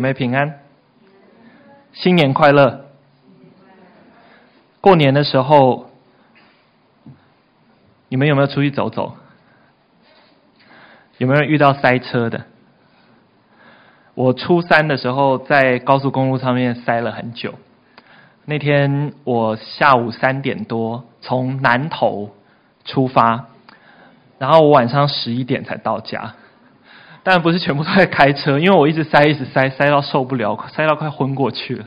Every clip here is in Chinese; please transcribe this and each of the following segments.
姐妹平安，新年快乐！过年的时候，你们有没有出去走走？有没有遇到塞车的？我初三的时候在高速公路上面塞了很久。那天我下午三点多从南头出发，然后我晚上十一点才到家。但不是全部都在开车，因为我一直塞，一直塞，塞到受不了，塞到快昏过去了。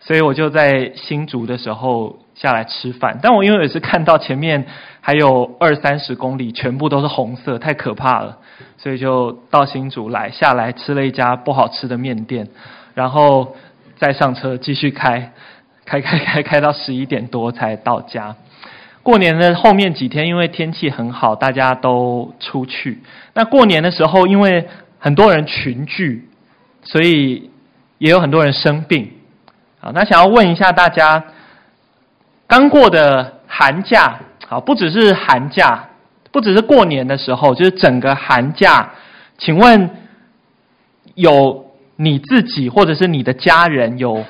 所以我就在新竹的时候下来吃饭。但我因为也是看到前面还有二三十公里全部都是红色，太可怕了，所以就到新竹来，下来吃了一家不好吃的面店，然后再上车继续开，开开开开到十一点多才到家。过年的后面几天，因为天气很好，大家都出去。那过年的时候，因为很多人群聚，所以也有很多人生病。啊，那想要问一下大家，刚过的寒假，啊，不只是寒假，不只是过年的时候，就是整个寒假，请问有你自己或者是你的家人有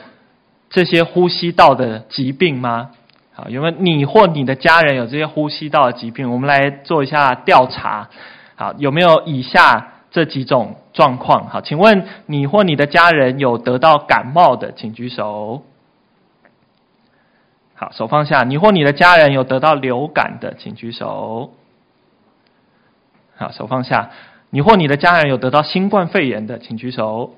这些呼吸道的疾病吗？啊，有没有你或你的家人有这些呼吸道的疾病？我们来做一下调查。好，有没有以下这几种状况？好，请问你或你的家人有得到感冒的，请举手。好，手放下。你或你的家人有得到流感的，请举手。好，手放下。你或你的家人有得到新冠肺炎的，请举手。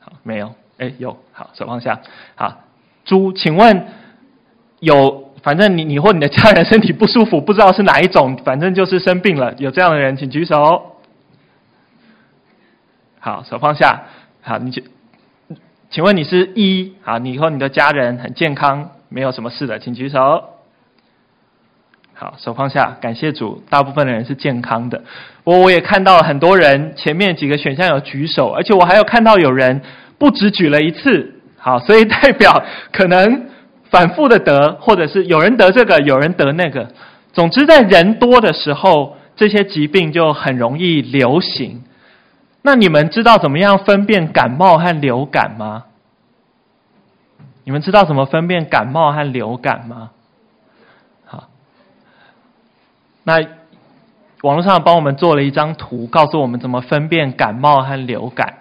好，没有。哎，有。好，手放下。好，猪，请问。有，反正你你或你的家人身体不舒服，不知道是哪一种，反正就是生病了。有这样的人，请举手。好，手放下。好，你就，请问你是一？好，你和你的家人很健康，没有什么事的，请举手。好，手放下。感谢主，大部分的人是健康的。我我也看到很多人前面几个选项有举手，而且我还有看到有人不止举了一次。好，所以代表可能。反复的得，或者是有人得这个，有人得那个。总之，在人多的时候，这些疾病就很容易流行。那你们知道怎么样分辨感冒和流感吗？你们知道怎么分辨感冒和流感吗？好，那网络上帮我们做了一张图，告诉我们怎么分辨感冒和流感。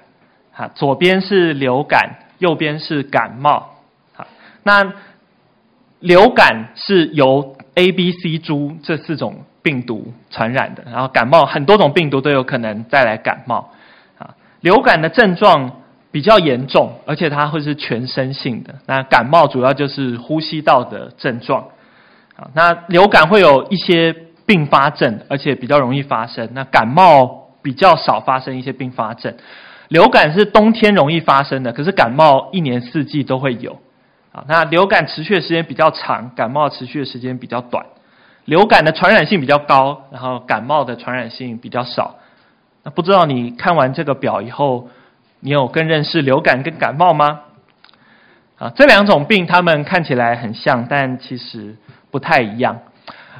好，左边是流感，右边是感冒。好，那。流感是由 A、B、C 株这四种病毒传染的，然后感冒很多种病毒都有可能再来感冒。流感的症状比较严重，而且它会是全身性的。那感冒主要就是呼吸道的症状。啊，那流感会有一些并发症，而且比较容易发生。那感冒比较少发生一些并发症。流感是冬天容易发生的，可是感冒一年四季都会有。啊，那流感持续的时间比较长，感冒持续的时间比较短。流感的传染性比较高，然后感冒的传染性比较少。那不知道你看完这个表以后，你有更认识流感跟感冒吗？啊，这两种病它们看起来很像，但其实不太一样。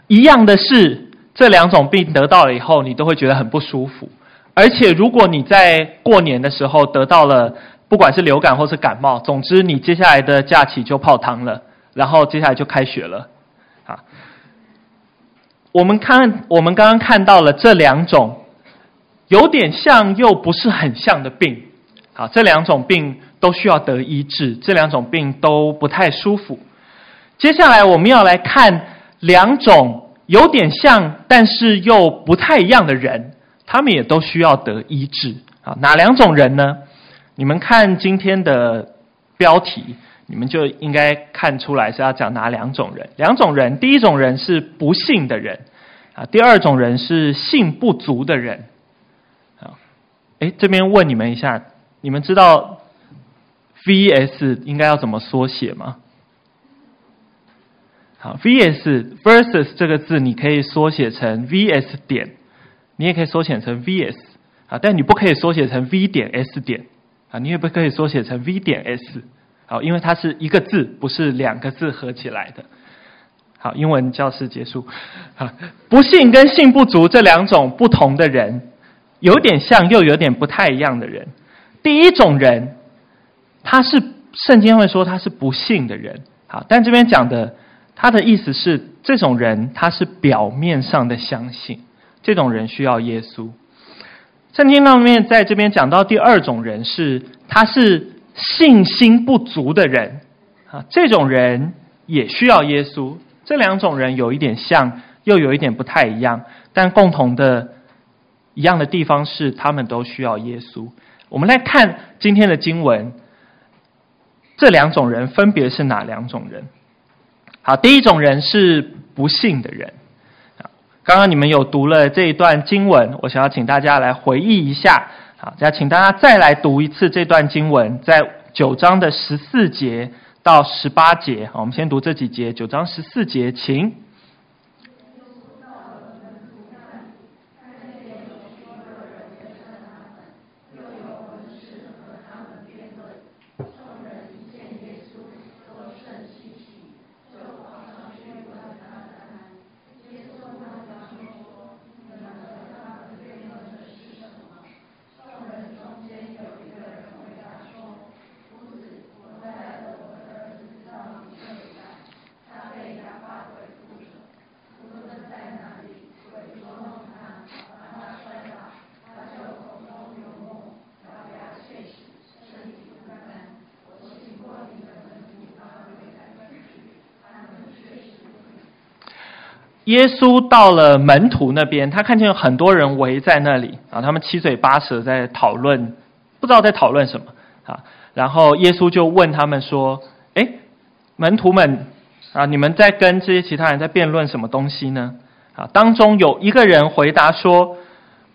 一样的是，这两种病得到了以后，你都会觉得很不舒服。而且如果你在过年的时候得到了。不管是流感或是感冒，总之你接下来的假期就泡汤了，然后接下来就开学了。啊，我们看，我们刚刚看到了这两种有点像又不是很像的病。好，这两种病都需要得医治，这两种病都不太舒服。接下来我们要来看两种有点像但是又不太一样的人，他们也都需要得医治。啊，哪两种人呢？你们看今天的标题，你们就应该看出来是要讲哪两种人。两种人，第一种人是不信的人，啊，第二种人是信不足的人。哎，这边问你们一下，你们知道 VS 应该要怎么缩写吗？好，VS versus 这个字，你可以缩写成 VS 点，你也可以缩写成 VS，啊，但你不可以缩写成 V 点 S 点。啊，你也不可以缩写成 V 点 S，好，因为它是一个字，不是两个字合起来的。好，英文教室结束。啊，不信跟信不足这两种不同的人，有点像又有点不太一样的人。第一种人，他是圣经会说他是不信的人。好，但这边讲的他的意思是，这种人他是表面上的相信，这种人需要耶稣。圣经上面在这边讲到第二种人是，他是信心不足的人。啊，这种人也需要耶稣。这两种人有一点像，又有一点不太一样，但共同的一样的地方是，他们都需要耶稣。我们来看今天的经文，这两种人分别是哪两种人？好，第一种人是不信的人。刚刚你们有读了这一段经文，我想要请大家来回忆一下。好，再请大家再来读一次这段经文，在九章的十四节到十八节。好，我们先读这几节，九章十四节，请。耶稣到了门徒那边，他看见有很多人围在那里啊，他们七嘴八舌在讨论，不知道在讨论什么啊。然后耶稣就问他们说：“诶，门徒们啊，你们在跟这些其他人在辩论什么东西呢？”啊，当中有一个人回答说：“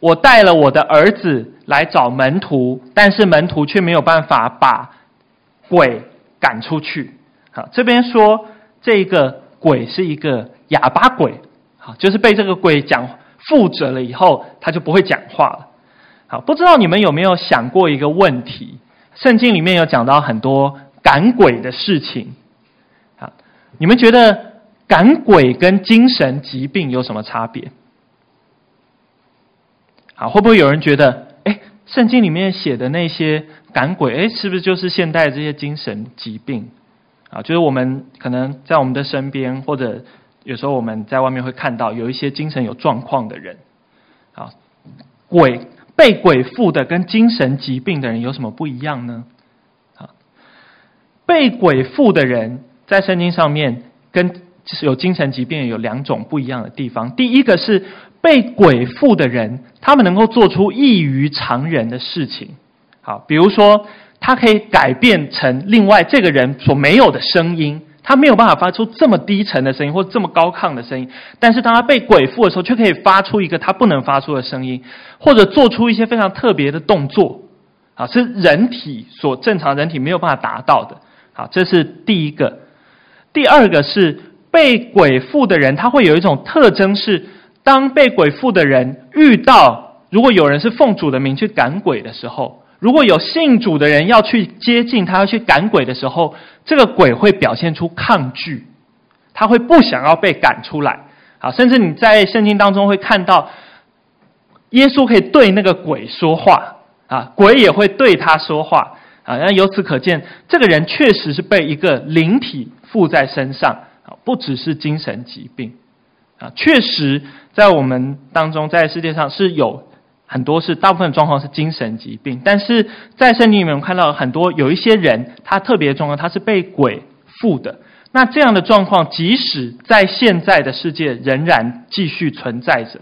我带了我的儿子来找门徒，但是门徒却没有办法把鬼赶出去。”好，这边说这个鬼是一个。哑巴鬼，好，就是被这个鬼讲附着了以后，他就不会讲话了。好，不知道你们有没有想过一个问题？圣经里面有讲到很多赶鬼的事情。好，你们觉得赶鬼跟精神疾病有什么差别？好，会不会有人觉得，哎，圣经里面写的那些赶鬼，哎，是不是就是现代这些精神疾病？啊，就是我们可能在我们的身边或者。有时候我们在外面会看到有一些精神有状况的人，啊，鬼被鬼附的跟精神疾病的人有什么不一样呢？啊，被鬼附的人在圣经上面跟有精神疾病有两种不一样的地方。第一个是被鬼附的人，他们能够做出异于常人的事情，好，比如说他可以改变成另外这个人所没有的声音。他没有办法发出这么低沉的声音，或这么高亢的声音，但是当他被鬼附的时候，却可以发出一个他不能发出的声音，或者做出一些非常特别的动作，啊，是人体所正常人体没有办法达到的。好，这是第一个。第二个是被鬼附的人，他会有一种特征是，当被鬼附的人遇到，如果有人是奉主的名去赶鬼的时候。如果有信主的人要去接近他，要去赶鬼的时候，这个鬼会表现出抗拒，他会不想要被赶出来。啊，甚至你在圣经当中会看到，耶稣可以对那个鬼说话，啊，鬼也会对他说话，啊，那由此可见，这个人确实是被一个灵体附在身上，啊，不只是精神疾病，啊，确实在我们当中，在世界上是有。很多是大部分状况是精神疾病，但是在圣经里面我们看到很多有一些人，他特别的状况，他是被鬼附的。那这样的状况，即使在现在的世界仍然继续存在着。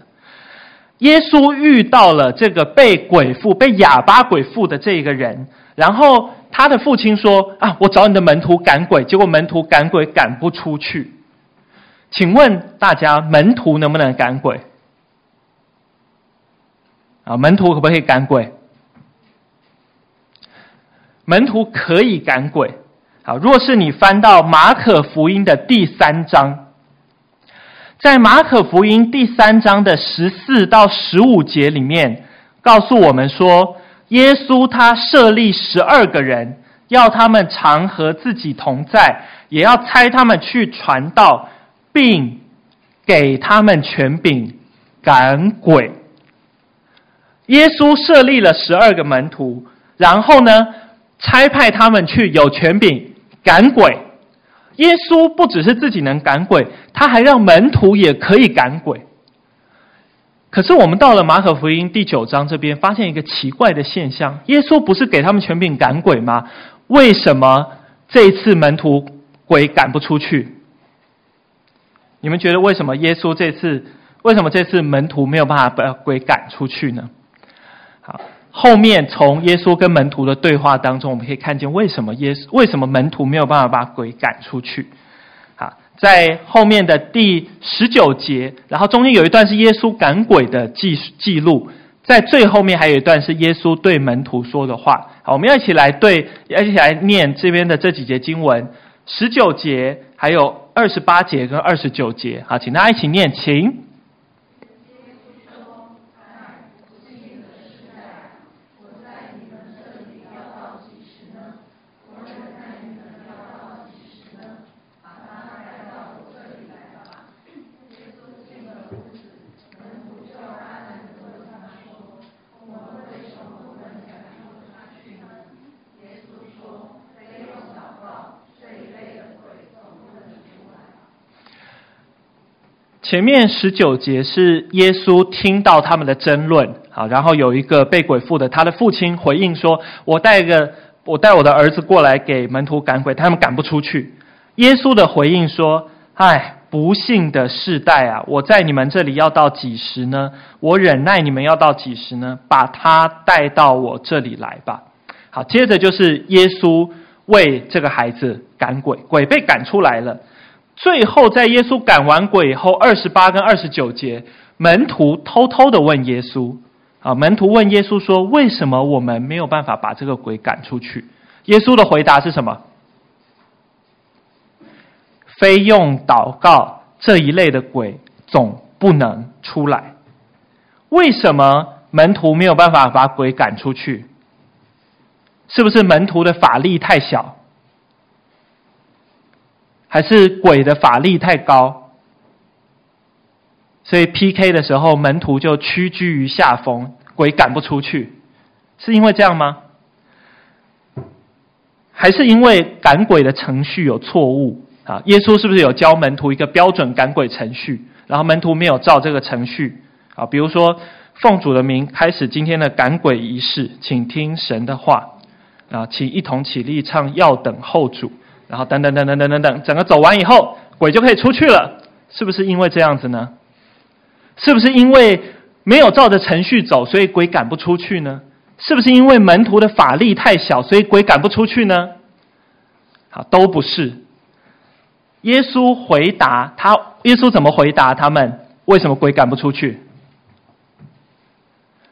耶稣遇到了这个被鬼附、被哑巴鬼附的这一个人，然后他的父亲说：“啊，我找你的门徒赶鬼，结果门徒赶鬼赶不出去。”请问大家，门徒能不能赶鬼？啊，门徒可不可以赶鬼？门徒可以赶鬼。好，若是你翻到马可福音的第三章，在马可福音第三章的十四到十五节里面，告诉我们说，耶稣他设立十二个人，要他们常和自己同在，也要差他们去传道，并给他们权柄赶鬼。耶稣设立了十二个门徒，然后呢，差派他们去有权柄赶鬼。耶稣不只是自己能赶鬼，他还让门徒也可以赶鬼。可是我们到了马可福音第九章这边，发现一个奇怪的现象：耶稣不是给他们权柄赶鬼吗？为什么这一次门徒鬼赶不出去？你们觉得为什么耶稣这次，为什么这次门徒没有办法把鬼赶出去呢？后面从耶稣跟门徒的对话当中，我们可以看见为什么耶稣，为什么门徒没有办法把鬼赶出去。好，在后面的第十九节，然后中间有一段是耶稣赶鬼的记记录，在最后面还有一段是耶稣对门徒说的话。好，我们要一起来对，要一起来念这边的这几节经文，十九节还有。二十八节跟二十九节，好，请大家一起念，请。前面十九节是耶稣听到他们的争论，好，然后有一个被鬼附的，他的父亲回应说：“我带个，我带我的儿子过来给门徒赶鬼，他们赶不出去。”耶稣的回应说：“唉，不幸的世代啊！我在你们这里要到几时呢？我忍耐你们要到几时呢？把他带到我这里来吧。”好，接着就是耶稣为这个孩子赶鬼，鬼被赶出来了。最后，在耶稣赶完鬼以后，二十八跟二十九节，门徒偷偷的问耶稣，啊，门徒问耶稣说：“为什么我们没有办法把这个鬼赶出去？”耶稣的回答是什么？非用祷告这一类的鬼总不能出来。为什么门徒没有办法把鬼赶出去？是不是门徒的法力太小？还是鬼的法力太高，所以 PK 的时候门徒就屈居于下风，鬼赶不出去，是因为这样吗？还是因为赶鬼的程序有错误啊？耶稣是不是有教门徒一个标准赶鬼程序，然后门徒没有照这个程序啊？比如说奉主的名开始今天的赶鬼仪式，请听神的话啊，请一同起立唱要等候主。然后等等等等等等等，整个走完以后，鬼就可以出去了，是不是因为这样子呢？是不是因为没有照着程序走，所以鬼赶不出去呢？是不是因为门徒的法力太小，所以鬼赶不出去呢？好，都不是。耶稣回答他，耶稣怎么回答他们？为什么鬼赶不出去？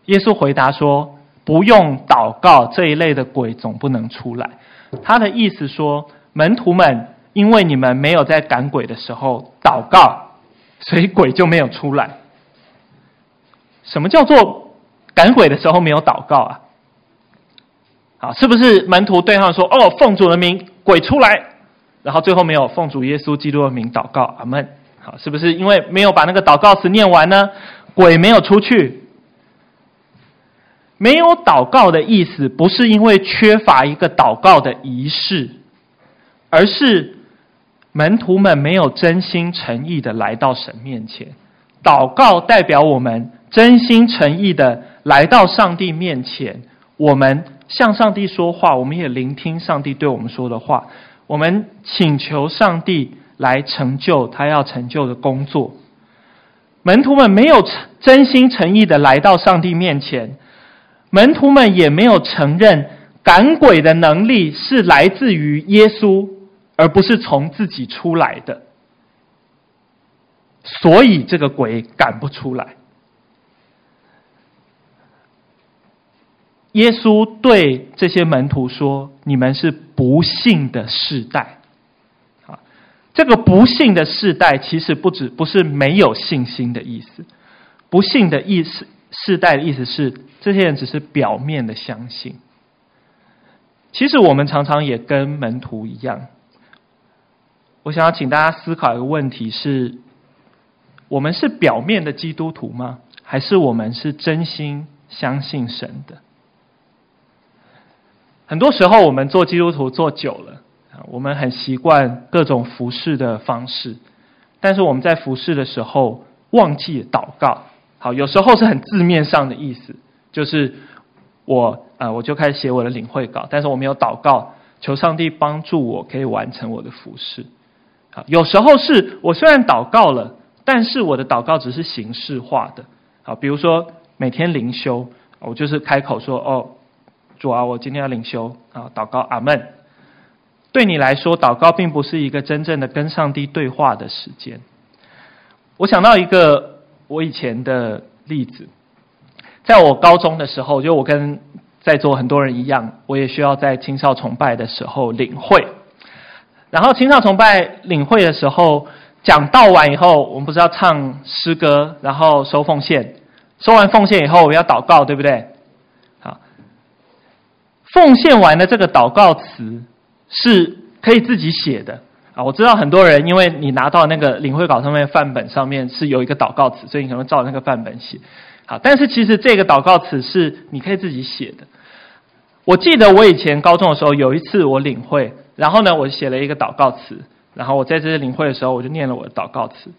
耶稣回答说：“不用祷告，这一类的鬼总不能出来。”他的意思说。门徒们，因为你们没有在赶鬼的时候祷告，所以鬼就没有出来。什么叫做赶鬼的时候没有祷告啊？好，是不是门徒对他们说：“哦，奉主的名，鬼出来。”然后最后没有奉主耶稣基督的名祷告，阿门。好，是不是因为没有把那个祷告词念完呢？鬼没有出去。没有祷告的意思，不是因为缺乏一个祷告的仪式。而是门徒们没有真心诚意的来到神面前，祷告代表我们真心诚意的来到上帝面前，我们向上帝说话，我们也聆听上帝对我们说的话，我们请求上帝来成就他要成就的工作。门徒们没有真心诚意的来到上帝面前，门徒们也没有承认赶鬼的能力是来自于耶稣。而不是从自己出来的，所以这个鬼赶不出来。耶稣对这些门徒说：“你们是不信的世代。”啊，这个不信的世代其实不止不是没有信心的意思，不信的意思，世代的意思是这些人只是表面的相信。其实我们常常也跟门徒一样。我想要请大家思考一个问题：是，我们是表面的基督徒吗？还是我们是真心相信神的？很多时候我们做基督徒做久了，我们很习惯各种服侍的方式，但是我们在服侍的时候忘记祷告。好，有时候是很字面上的意思，就是我呃我就开始写我的领会稿，但是我没有祷告，求上帝帮助我可以完成我的服侍。有时候是我虽然祷告了，但是我的祷告只是形式化的。好，比如说每天灵修，我就是开口说哦。主啊，我今天要领修啊，祷告阿门。对你来说，祷告并不是一个真正的跟上帝对话的时间。我想到一个我以前的例子，在我高中的时候，就我跟在座很多人一样，我也需要在青少崇拜的时候领会。然后青少崇拜领会的时候，讲道完以后，我们不是要唱诗歌，然后收奉献，收完奉献以后，我们要祷告，对不对？好奉献完的这个祷告词是可以自己写的啊！我知道很多人，因为你拿到那个领会稿上面范本上面是有一个祷告词，所以你可能照那个范本写。好，但是其实这个祷告词是你可以自己写的。我记得我以前高中的时候有一次我领会，然后呢，我写了一个祷告词，然后我在这些领会的时候，我就念了我的祷告词。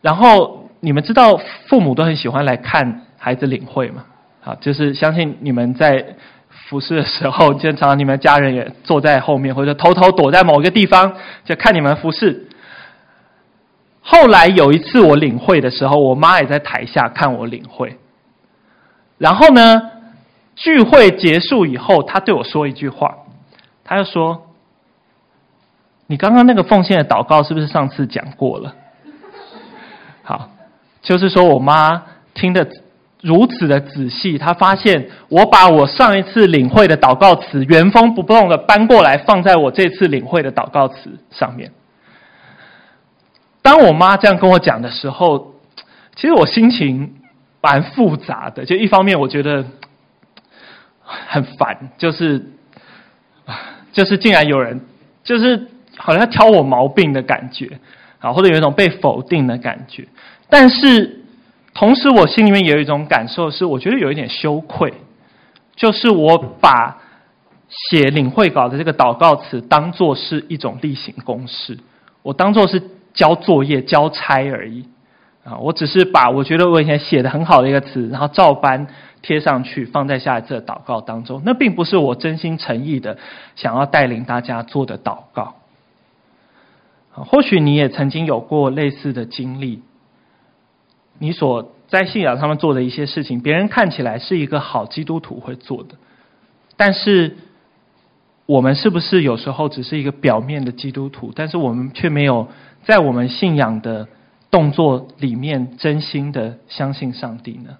然后你们知道父母都很喜欢来看孩子领会吗？好，就是相信你们在服侍的时候，经常你们家人也坐在后面，或者偷偷躲在某一个地方，就看你们服侍。后来有一次我领会的时候，我妈也在台下看我领会。然后呢，聚会结束以后，她对我说一句话，他就说：“你刚刚那个奉献的祷告是不是上次讲过了？”好，就是说我妈听的。如此的仔细，她发现我把我上一次领会的祷告词原封不动的搬过来，放在我这次领会的祷告词上面。当我妈这样跟我讲的时候，其实我心情蛮复杂的。就一方面，我觉得很烦，就是就是竟然有人就是好像挑我毛病的感觉啊，或者有一种被否定的感觉，但是。同时，我心里面也有一种感受，是我觉得有一点羞愧，就是我把写领会稿的这个祷告词当做是一种例行公事，我当做是交作业、交差而已啊！我只是把我觉得我以前写的很好的一个词，然后照搬贴上去，放在下一次的祷告当中。那并不是我真心诚意的想要带领大家做的祷告。或许你也曾经有过类似的经历。你所在信仰上面做的一些事情，别人看起来是一个好基督徒会做的，但是我们是不是有时候只是一个表面的基督徒，但是我们却没有在我们信仰的动作里面真心的相信上帝呢？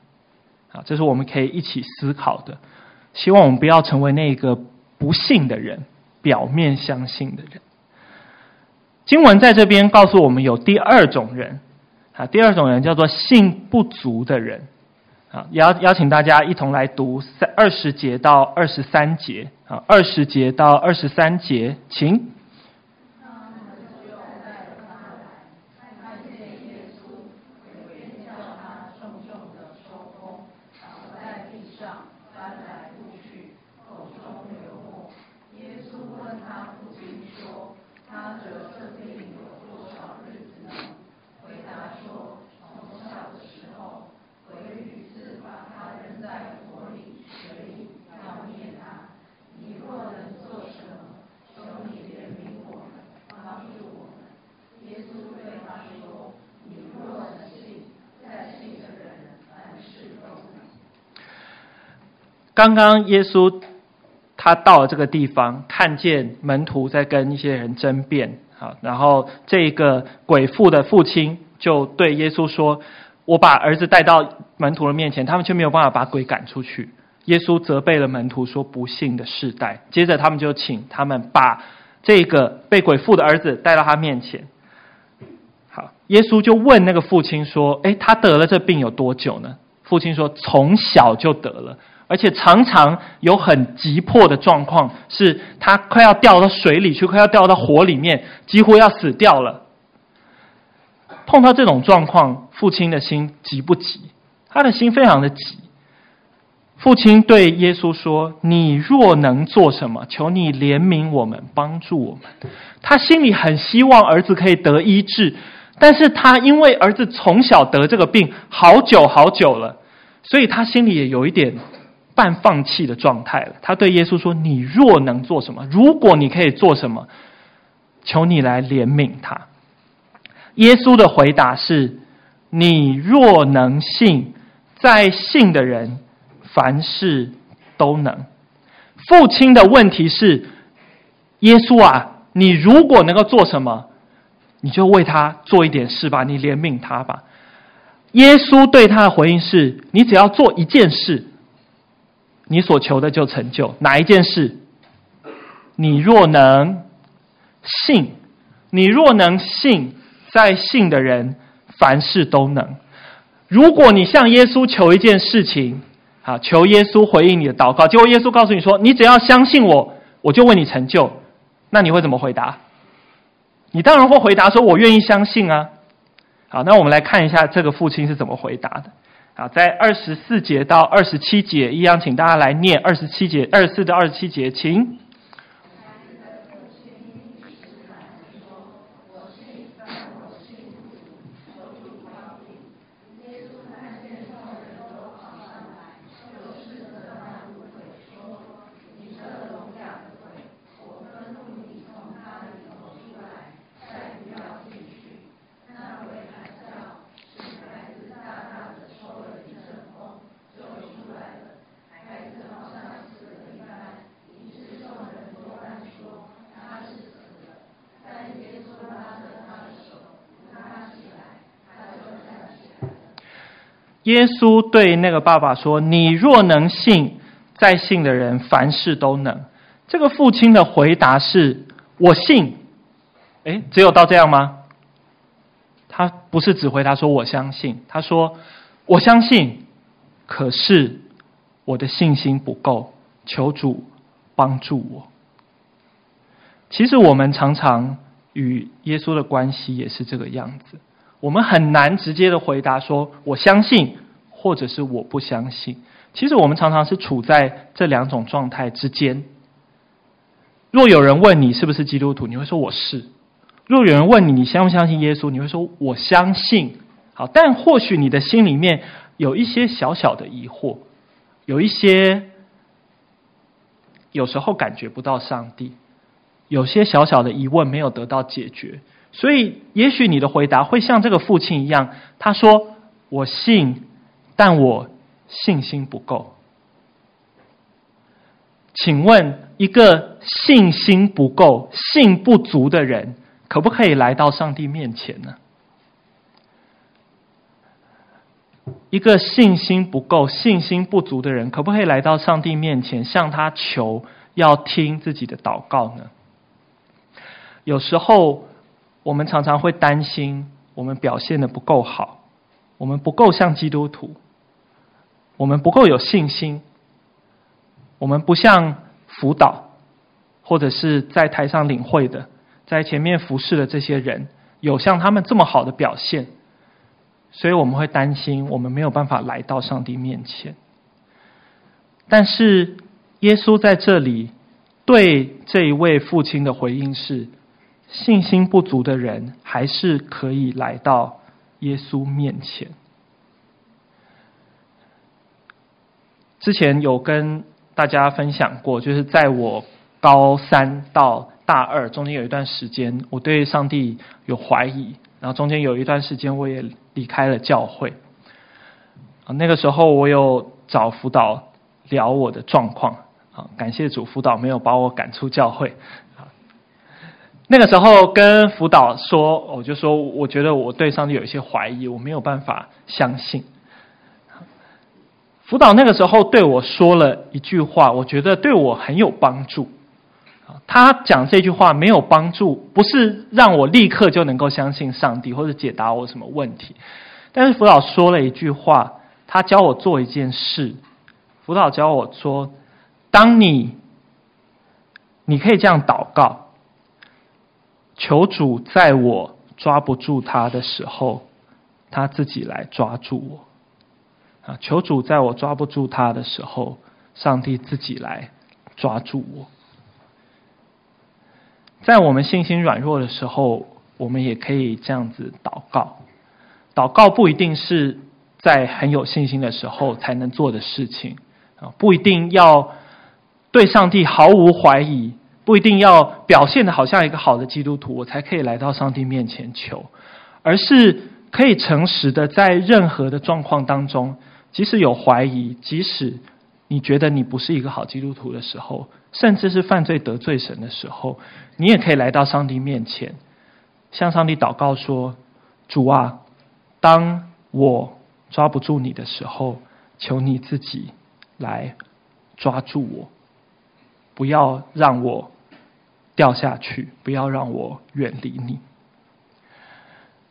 啊，这是我们可以一起思考的。希望我们不要成为那个不信的人，表面相信的人。经文在这边告诉我们，有第二种人。啊，第二种人叫做信不足的人，啊，邀邀请大家一同来读三二十节到二十三节，啊，二十节到二十三节，请。刚刚耶稣他到了这个地方，看见门徒在跟一些人争辩，好，然后这个鬼父的父亲就对耶稣说：“我把儿子带到门徒的面前，他们却没有办法把鬼赶出去。”耶稣责备了门徒说：“不幸的世代。”接着他们就请他们把这个被鬼附的儿子带到他面前。好，耶稣就问那个父亲说：“诶，他得了这病有多久呢？”父亲说：“从小就得了。”而且常常有很急迫的状况，是他快要掉到水里去，快要掉到火里面，几乎要死掉了。碰到这种状况，父亲的心急不急？他的心非常的急。父亲对耶稣说：“你若能做什么，求你怜悯我们，帮助我们。”他心里很希望儿子可以得医治，但是他因为儿子从小得这个病，好久好久了，所以他心里也有一点半放弃的状态了。他对耶稣说：“你若能做什么，如果你可以做什么，求你来怜悯他。”耶稣的回答是：“你若能信，在信的人凡事都能。”父亲的问题是：“耶稣啊，你如果能够做什么，你就为他做一点事吧，你怜悯他吧。”耶稣对他的回应是：“你只要做一件事，你所求的就成就。哪一件事？你若能信，你若能信。”在信的人，凡事都能。如果你向耶稣求一件事情，啊，求耶稣回应你的祷告，结果耶稣告诉你说：“你只要相信我，我就为你成就。”那你会怎么回答？你当然会回答说：“我愿意相信啊。”好，那我们来看一下这个父亲是怎么回答的。好，在二十四节到二十七节，一样，请大家来念二十七节、二十四到二十七节，请。耶稣对那个爸爸说：“你若能信，在信的人凡事都能。”这个父亲的回答是：“我信。”诶，只有到这样吗？他不是只回答说“我相信”，他说：“我相信，可是我的信心不够，求主帮助我。”其实我们常常与耶稣的关系也是这个样子。我们很难直接的回答说“我相信”或者是“我不相信”。其实我们常常是处在这两种状态之间。若有人问你是不是基督徒，你会说我是；若有人问你你相不相信耶稣，你会说我相信。好，但或许你的心里面有一些小小的疑惑，有一些有时候感觉不到上帝，有些小小的疑问没有得到解决。所以，也许你的回答会像这个父亲一样，他说：“我信，但我信心不够。”请问，一个信心不够、信不足的人，可不可以来到上帝面前呢？一个信心不够、信心不足的人，可不可以来到上帝面前，向他求，要听自己的祷告呢？有时候。我们常常会担心，我们表现的不够好，我们不够像基督徒，我们不够有信心，我们不像辅导或者是在台上领会的，在前面服侍的这些人，有像他们这么好的表现，所以我们会担心，我们没有办法来到上帝面前。但是耶稣在这里对这一位父亲的回应是。信心不足的人，还是可以来到耶稣面前。之前有跟大家分享过，就是在我高三到大二中间有一段时间，我对上帝有怀疑，然后中间有一段时间我也离开了教会。啊，那个时候我有找辅导聊我的状况，啊，感谢主，辅导没有把我赶出教会。那个时候跟辅导说，我就说，我觉得我对上帝有一些怀疑，我没有办法相信。辅导那个时候对我说了一句话，我觉得对我很有帮助。他讲这句话没有帮助，不是让我立刻就能够相信上帝或者解答我什么问题。但是辅导说了一句话，他教我做一件事。辅导教我说，当你，你可以这样祷告。求主在我抓不住他的时候，他自己来抓住我。啊，求主在我抓不住他的时候，上帝自己来抓住我。在我们信心软弱的时候，我们也可以这样子祷告。祷告不一定是在很有信心的时候才能做的事情啊，不一定要对上帝毫无怀疑，不一定要表现的好像一个好的基督徒，我才可以来到上帝面前求，而是可以诚实的在任何的状况当中，即使有怀疑，即使你觉得你不是一个好基督徒的时候，甚至是犯罪得罪神的时候，你也可以来到上帝面前，向上帝祷告说：“主啊，当我抓不住你的时候，求你自己来抓住我，不要让我掉下去，不要让我远离你。”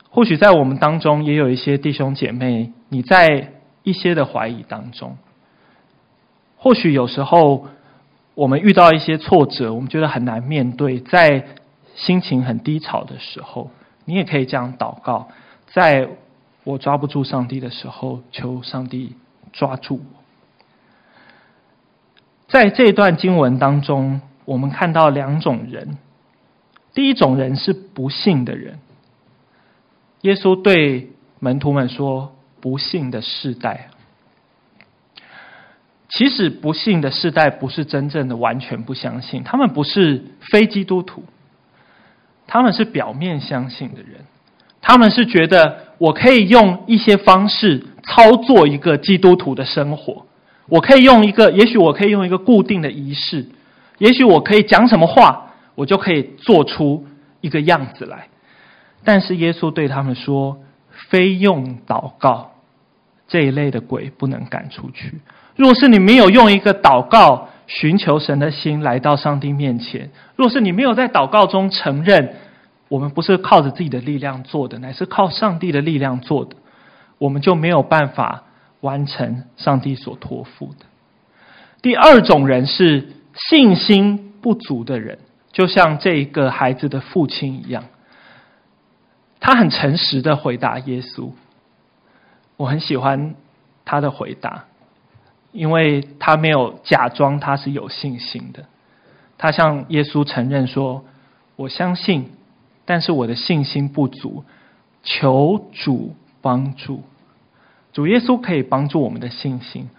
或许在我们当中也有一些弟兄姐妹，你在一些的怀疑当中，或许有时候。我们遇到一些挫折，我们觉得很难面对，在心情很低潮的时候，你也可以这样祷告：在我抓不住上帝的时候，求上帝抓住我。在这段经文当中，我们看到两种人。第一种人是不信的人。耶稣对门徒们说：“不信的世代。”其实不信的世代不是真正的完全不相信，他们不是非基督徒，他们是表面相信的人，他们是觉得我可以用一些方式操作一个基督徒的生活，我可以用一个，也许我可以用一个固定的仪式，也许我可以讲什么话，我就可以做出一个样子来。但是耶稣对他们说，非用祷告，这一类的鬼不能赶出去。若是你没有用一个祷告寻求神的心来到上帝面前，若是你没有在祷告中承认我们不是靠着自己的力量做的，乃是靠上帝的力量做的，我们就没有办法完成上帝所托付的。第二种人是信心不足的人，就像这个孩子的父亲一样，他很诚实的回答耶稣，我很喜欢他的回答。因为他没有假装他是有信心的，他向耶稣承认说：“我相信，但是我的信心不足，求主帮助。”主耶稣可以帮助我们的信心。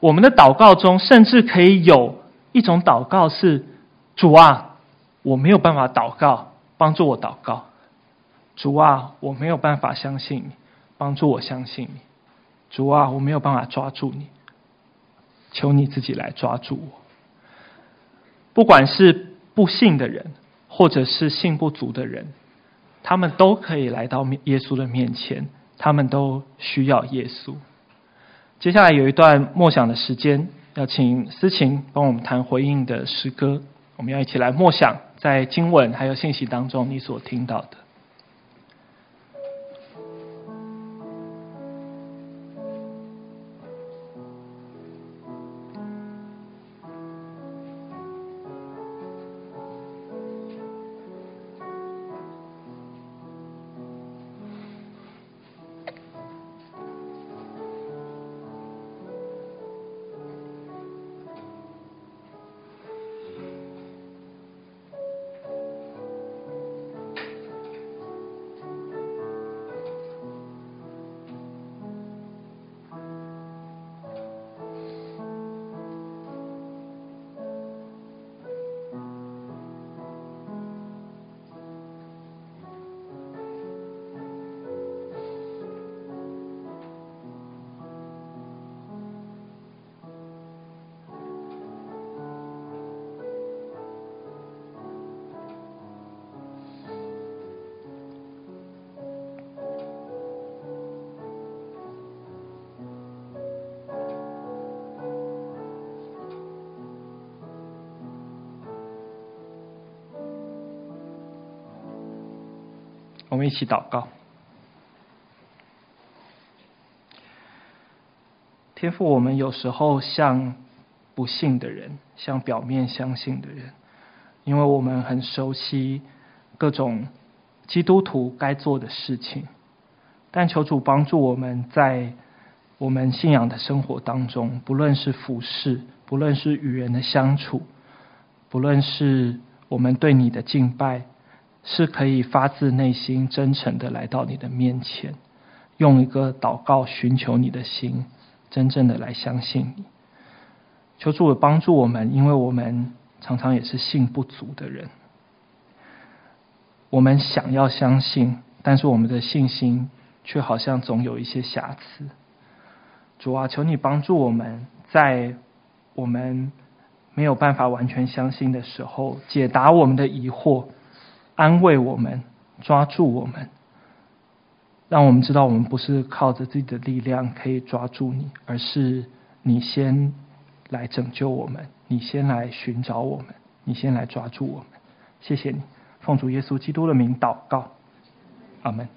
我们的祷告中，甚至可以有一种祷告是：“主啊，我没有办法祷告，帮助我祷告。”主啊，我没有办法相信你，帮助我相信你。主啊，我没有办法抓住你。求你自己来抓住我。不管是不信的人，或者是信不足的人，他们都可以来到耶稣的面前，他们都需要耶稣。接下来有一段默想的时间，要请思琴帮我们弹回应的诗歌。我们要一起来默想，在经文还有信息当中，你所听到的。我们一起祷告。天父，我们有时候像不信的人，像表面相信的人，因为我们很熟悉各种基督徒该做的事情，但求主帮助我们在我们信仰的生活当中，不论是服侍，不论是与人的相处，不论是我们对你的敬拜，是可以发自内心、真诚的来到你的面前，用一个祷告寻求你的心，真正的来相信你。求主帮助我们，因为我们常常也是信不足的人。我们想要相信，但是我们的信心却好像总有一些瑕疵。主啊，求你帮助我们，在我们没有办法完全相信的时候，解答我们的疑惑，安慰我们，抓住我们，让我们知道我们不是靠着自己的力量可以抓住你，而是你先来拯救我们，你先来寻找我们，你先来抓住我们。谢谢你。奉主耶稣基督的名祷告，阿门。